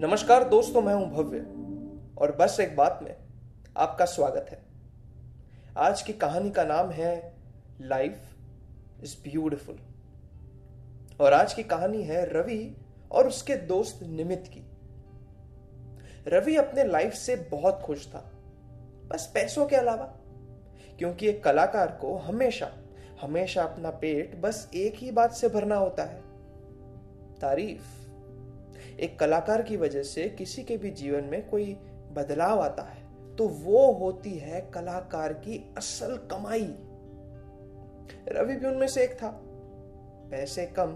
नमस्कार दोस्तों, मैं हूँ भव्य, और बस एक बात में आपका स्वागत है। आज की कहानी का नाम है लाइफ इज़ ब्यूटिफुल और आज की कहानी है रवि और उसके दोस्त निमित की। रवि अपने लाइफ से बहुत खुश था, बस पैसों के अलावा, क्योंकि एक कलाकार को हमेशा हमेशा अपना पेट बस एक ही बात से भरना होता है, तारीफ़। एक कलाकार की वजह से किसी के भी जीवन में कोई बदलाव आता है तो वो होती है कलाकार की असल कमाई। रवि भी उनमें से एक था। पैसे कम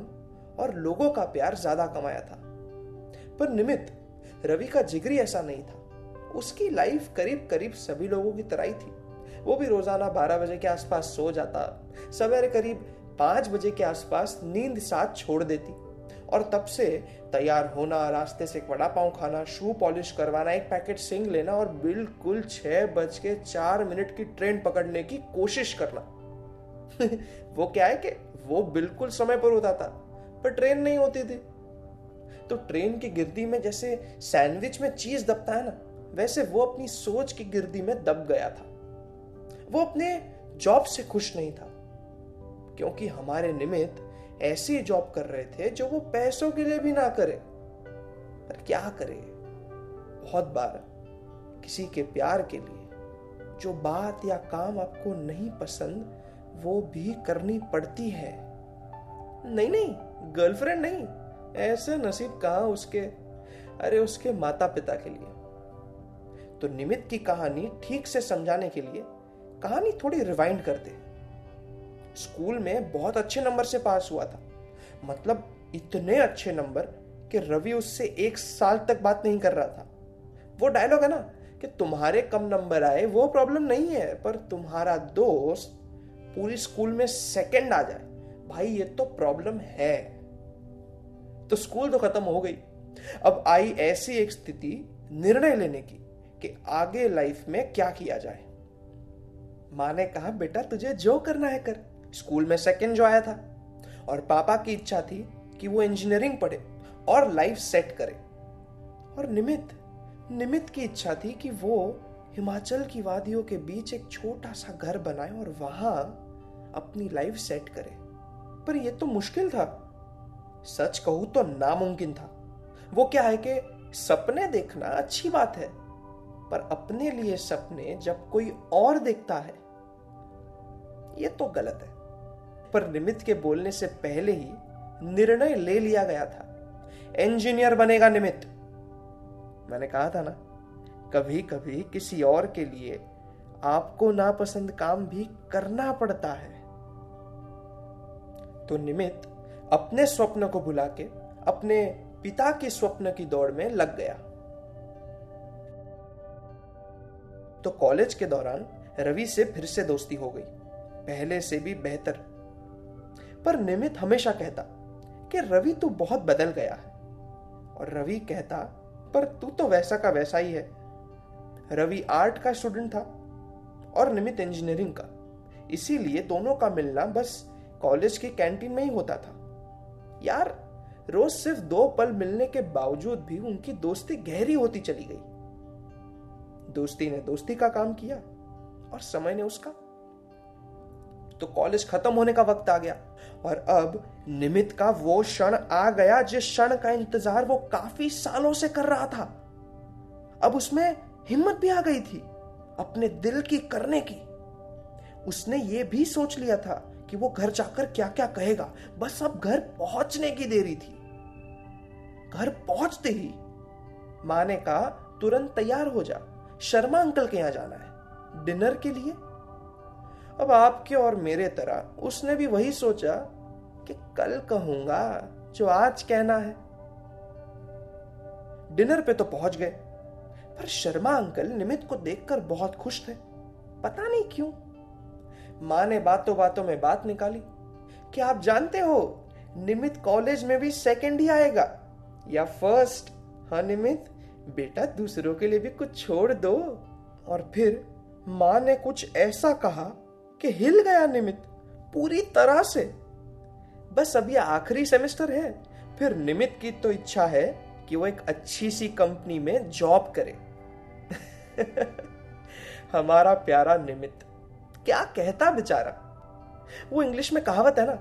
और लोगों का प्यार ज़्यादा कमाया था। पर निमित रवि का जिगरी ऐसा नहीं था। उसकी लाइफ करीब करीब सभी लोगों की तरह ही थी। वो भी रोज़ाना बारह बजे के आसपास सो जाता, सवेरे करीब पाँच बजे के आसपास नींद साथ छोड़ देती। और तब से तैयार होना, रास्ते से एक वड़ा पाव खाना, शू पॉलिश करवाना, एक पैकेट सिंग लेना और बिल्कुल छह बज के चार मिनट की ट्रेन पकड़ने की कोशिश करना। वो क्या है कि वो बिल्कुल समय पर होता था, पर ट्रेन नहीं होती थी। तो ट्रेन की गिरदी में जैसे सैंडविच में चीज़ दबता है ना, वैसे वो अपनी सोच की गिरदी में दब गया था। वो अपने जॉब से खुश नहीं था, क्योंकि हमारे निमित्त ऐसी जॉब कर रहे थे जो वो पैसों के लिए भी ना करे। पर क्या करे? बहुत बार किसी के प्यार के लिए जो बात या काम आपको नहीं पसंद, वो भी करनी पड़ती है। नहीं नहीं गर्लफ्रेंड नहीं, ऐसे नसीब कहा उसके? अरे, उसके माता पिता के लिए। तो निमित की कहानी ठीक से समझाने के लिए कहानी थोड़ी रिवाइंड करते हैं स्कूल में बहुत अच्छे नंबर से पास हुआ था। मतलब इतने अच्छे नंबर कि रवि उससे एक साल तक बात नहीं कर रहा था। वो डायलॉग है ना कि तुम्हारे कम नंबर आए, वो प्रॉब्लम नहीं है, पर तुम्हारा दोस्त पूरी स्कूल में सेकंड आ जाए। भाई, ये तो प्रॉब्लम है। तो स्कूल तो खत्म हो गई। अब आई ऐसी एक स्थिति निर्णय लेने की कि आगे लाइफ में क्या किया जाए। माँ ने कहा, बेटा, तुझे जो करना है कर। स्कूल में सेकंड जो आया था। और पापा की इच्छा थी कि वो इंजीनियरिंग पढ़े और लाइफ सेट करे। और निमित निमित की इच्छा थी कि वो हिमाचल की वादियों के बीच एक छोटा सा घर बनाए और वहाँ अपनी लाइफ सेट करे। पर यह तो मुश्किल था। सच कहूँ तो नामुमकिन था। वो क्या है कि सपने देखना अच्छी बात है, पर अपने लिए सपने जब कोई और देखता है, ये तो गलत है। पर निमित के बोलने से पहले ही निर्णय ले लिया गया था। इंजीनियर बनेगा निमित मैंने कहा था ना कभी कभी किसी और के लिए आपको नापसंद काम भी करना पड़ता है। तो निमित अपने स्वप्न को भुला के, अपने पिता के स्वप्न की दौड़ में लग गया। तो कॉलेज के दौरान रवि से फिर से दोस्ती हो गई। पहले से भी बेहतर। पर निमित हमेशा कहता कि रवि तू बहुत बदल गया है। और रवि कहता, पर तू तो वैसा का वैसा ही है। रवि आर्ट का स्टूडेंट था और निमित इंजीनियरिंग का। इसीलिए दोनों का मिलना बस कॉलेज की कैंटीन में ही होता था। यार, रोज सिर्फ़ दो पल मिलने के बावजूद भी उनकी दोस्ती गहरी होती चली गई। दोस्ती ने दोस्ती का काम किया और समय ने उसका तो कॉलेज खत्म होने का वक्त आ गया। और अब निमित का वो क्षण आ गया, जिस क्षण का इंतज़ार वो काफ़ी सालों से कर रहा था। अब उसमें हिम्मत भी आ गई थी, अपने दिल की करने की। उसने ये भी सोच लिया था कि वो घर जाकर क्या क्या कहेगा। बस अब घर पहुँचने की देरी थी। घर पहुँचते ही माँ ने कहा, तुरंत तैयार हो जा। शर्मा अंकल के यहाँ जाना है। डिनर के लिए अब आपके और मेरे तरह उसने भी वही सोचा कि कल कहूँगा जो आज कहना है। डिनर पे तो पहुँच गए, पर शर्मा अंकल निमित को देखकर बहुत खुश थे। पता नहीं क्यों, माँ ने बातों बातों में बात निकाली। कि आप जानते हो, निमित कॉलेज में भी सेकंड ही आएगा? या फ़र्स्ट हाँ निमित, बेटा दूसरों के लिए भी कुछ छोड़ दो। और फिर माँ ने कुछ ऐसा कहा कि हिल गया निमित पूरी तरह से। बस अब यह आखिरी सेमेस्टर है, फिर निमित की तो इच्छा है कि वो एक अच्छी सी कंपनी में जॉब करे। हमारा प्यारा निमित क्या कहता बेचारा? वो इंग्लिश में कहावत है ना,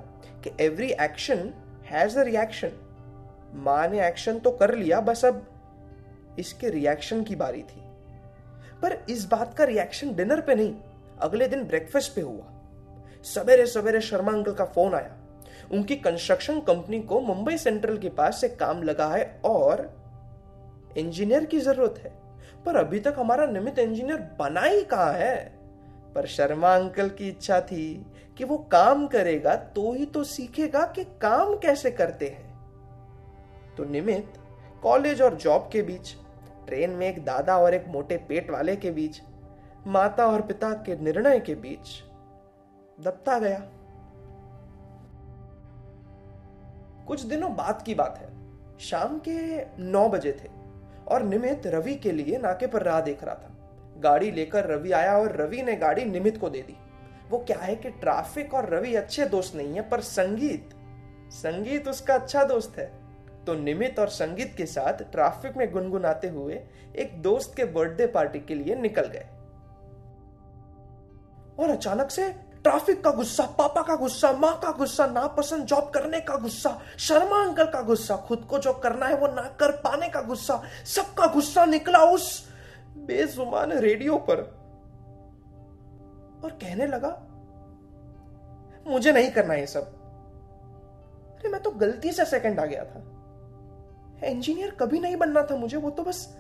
कि every action has a reaction माँ ने एक्शन तो कर लिया, बस अब इसके रिएक्शन की बारी थी। पर इस बात का रिएक्शन डिनर पे नहीं अगले दिन ब्रेकफास्ट पे हुआ। सवेरे सवेरे शर्मा अंकल का फ़ोन आया। उनकी कंस्ट्रक्शन कंपनी को मुंबई सेंट्रल के पास से काम लगा है और इंजीनियर की ज़रूरत है। पर अभी तक हमारा निमित इंजीनियर बना ही कहा है? पर शर्मा अंकल की इच्छा थी कि वो काम करेगा तो ही तो सीखेगा कि काम कैसे करते हैं। तो निमित कॉलेज और जॉब के बीच ट्रेन में एक दादा और एक मोटे पेट वाले के बीच माता और पिता के निर्णय के बीच दबता गया। कुछ दिनों बाद की बात है। शाम के नौ बजे थे और निमित रवि के लिए नाके पर राह देख रहा था। गाड़ी लेकर रवि आया और रवि ने गाड़ी निमित को दे दी। वो क्या है कि ट्रैफ़िक और रवि अच्छे दोस्त नहीं है, पर संगीत संगीत उसका अच्छा दोस्त है। तो निमित और संगीत के साथ ट्रैफ़िक में गुनगुनाते हुए एक दोस्त के बर्थडे पार्टी के लिए निकल गए। और अचानक से ट्रैफ़िक का गुस्सा, पापा का गुस्सा, माँ का गुस्सा, नापसंद जॉब करने का गुस्सा, शर्मा अंकल का गुस्सा, खुद को जो करना है वो ना कर पाने का गुस्सा, सबका गुस्सा निकला उस बेजुबान रेडियो पर। और कहने लगा, मुझे नहीं करना ये सब। अरे, मैं तो गलती से सेकंड आ गया था। इंजीनियर कभी नहीं बनना था मुझे, वो तो बस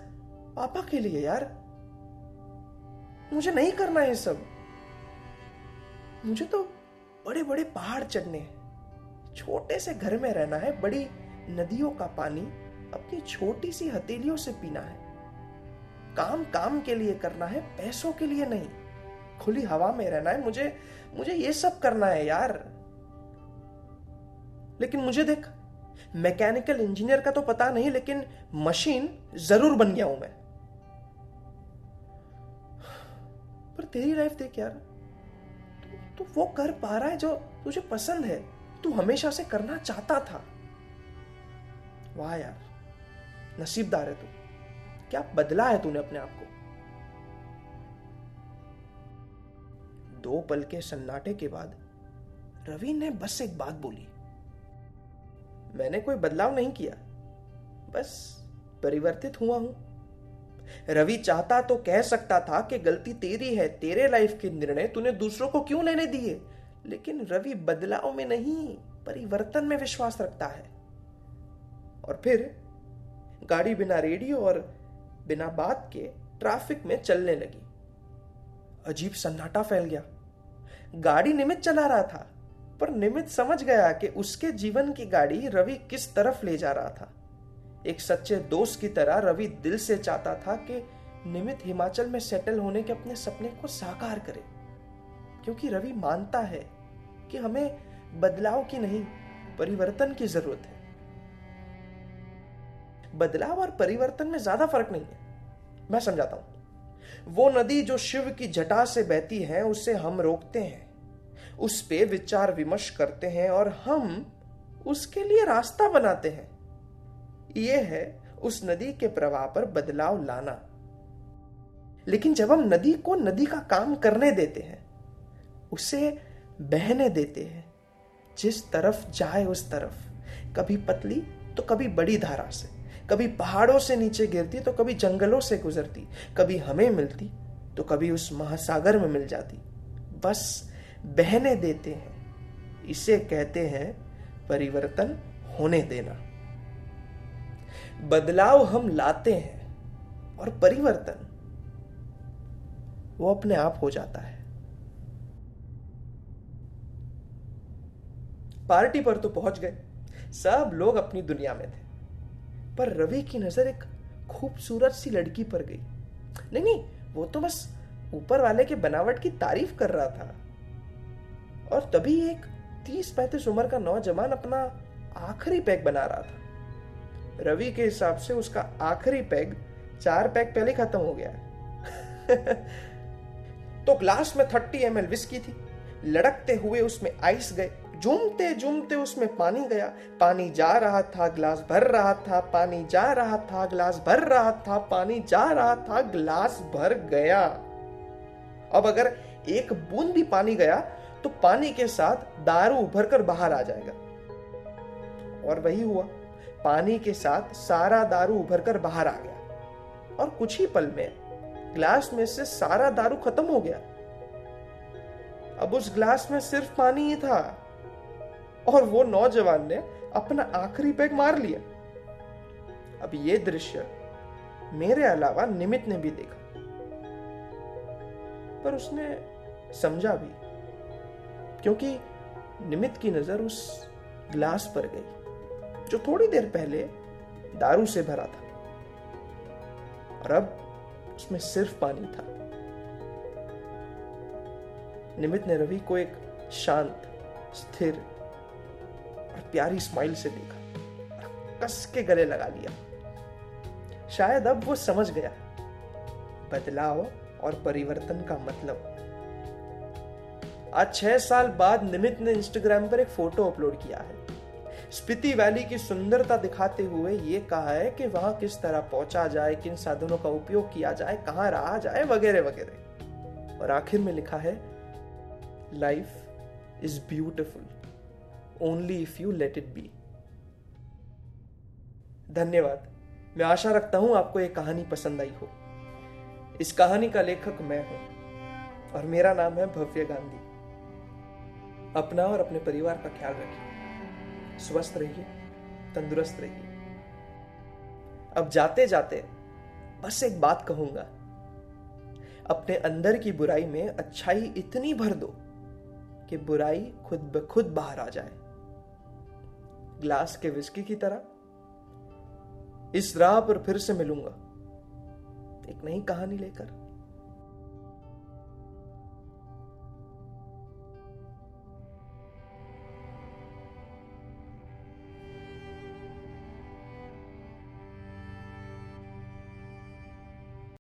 पापा के लिए यार। मुझे नहीं करना ये सब। मुझे तो बड़े बड़े पहाड़ चढ़ने छोटे से घर में रहना है, बड़ी नदियों का पानी अपनी छोटी सी हथेलियों से पीना है। काम काम के लिए करना है, पैसों के लिए नहीं। खुली हवा में रहना है, मुझे मुझे ये सब करना है यार। लेकिन मुझे देख, मैकेनिकल इंजीनियर का तो पता नहीं, लेकिन मशीन ज़रूर बन गया हूँ मैं। पर तेरी लाइफ देख यार तू, वो कर पा रहा है जो तुझे पसंद है। तू हमेशा से करना चाहता था। वाह यार नसीबदार है तू। क्या बदला है तूने अपने आप को? दो पल के सन्नाटे के बाद रवि ने बस एक बात बोली। मैंने कोई बदलाव नहीं किया। बस परिवर्तित हुआ हूँ। रवि चाहता तो कह सकता था कि गलती तेरी है, तेरे लाइफ के निर्णय तूने दूसरों को क्यों लेने दिए? लेकिन रवि बदलाव में नहीं, परिवर्तन में विश्वास रखता है। और फिर गाड़ी बिना रेडियो और बिना बात के ट्रैफ़िक में चलने लगी। अजीब सन्नाटा फैल गया। गाड़ी निमित चला रहा था, पर निमित समझ गया कि उसके जीवन की गाड़ी रवि किस तरफ़ ले जा रहा था। एक सच्चे दोस्त की तरह रवि दिल से चाहता था कि निमित हिमाचल में सेटल होने के अपने सपने को साकार करे। क्योंकि रवि मानता है कि हमें बदलाव की नहीं, परिवर्तन की ज़रूरत है। बदलाव और परिवर्तन में ज़्यादा फ़र्क नहीं है। मैं समझाता हूँ। वो नदी जो शिव की जटा से बहती है, उसे हम रोकते हैं। उस पे विचार विमर्श करते हैं और हम उसके लिए रास्ता बनाते हैं। यह है उस नदी के प्रवाह पर बदलाव लाना। लेकिन जब हम नदी को नदी का काम करने देते हैं, उसे बहने देते हैं, जिस तरफ़ जाए उस तरफ़, कभी पतली तो कभी बड़ी धारा से, कभी पहाड़ों से नीचे गिरती तो कभी जंगलों से गुजरती, कभी हमें मिलती तो कभी उस महासागर में मिल जाती। बस बहने देते हैं, इसे कहते हैं परिवर्तन होने देना। बदलाव हम लाते हैं और परिवर्तन वो अपने आप हो जाता है। पार्टी पर तो पहुँच गए। सब लोग अपनी दुनिया में थे। पर रवि की नज़र एक खूबसूरत सी लड़की पर गई। नहीं नहीं, वो तो बस ऊपर वाले के बनावट की तारीफ़ कर रहा था। और तभी एक तीस पैंतीस उम्र का नौजवान अपना आखिरी पैक बना रहा था। रवि के हिसाब से उसका आखिरी पैग, चार पैग पहले खत्म हो गया। तो ग्लास में थर्टी एम एल विस्की थी। लड़कते हुए उसमें आइस गए। झूमते झूमते उसमें पानी गया। पानी जा रहा था ग्लास भर रहा था, पानी जा रहा था ग्लास भर रहा था, पानी जा रहा था ग्लास भर गया। अब अगर एक बूंद भी पानी गया तो पानी के साथ दारू उभर कर बाहर आ जाएगा। और वही हुआ। पानी के साथ सारा दारू उभर कर बाहर आ गया। और कुछ ही पल में ग्लास में से सारा दारू खत्म हो गया। अब उस ग्लास में सिर्फ़ पानी ही था। और वो नौजवान ने अपना आखिरी पैग मार लिया। अब ये दृश्य मेरे अलावा निमित ने भी देखा। पर उसने समझा भी, क्योंकि निमित की नज़र उस ग्लास पर गई। जो थोड़ी देर पहले दारू से भरा था। और अब उसमें सिर्फ़ पानी था। निमित ने रवि को एक शांत, स्थिर और प्यारी स्माइल से देखा और कस के गले लगा लिया। शायद अब वो समझ गया, बदलाव और परिवर्तन का मतलब। आज छह साल बाद निमित ने इंस्टाग्राम पर एक फ़ोटो अपलोड किया है। स्पीति वैली की सुंदरता दिखाते हुए ये कहा है कि वहाँ किस तरह पहुँचा जाए, किन साधनों का उपयोग किया जाए, कहाँ रहा जाए, वगैरह वगैरह। और आखिर में लिखा है life is beautiful only if you let it be धन्यवाद। मैं आशा रखता हूँ आपको यह कहानी पसंद आई हो। इस कहानी का लेखक मैं हूँ और मेरा नाम है भव्य गांधी। अपना और अपने परिवार का ख्याल रखिए। स्वस्थ रहिए, तंदुरुस्त रहिए। अब जाते जाते बस एक बात कहूँगा, अपने अंदर की बुराई में अच्छाई इतनी भर दो कि बुराई खुद ब खुद बाहर आ जाए। ग्लास के विस्की की तरह, इस राह पर फिर से मिलूँगा, एक नई कहानी लेकर।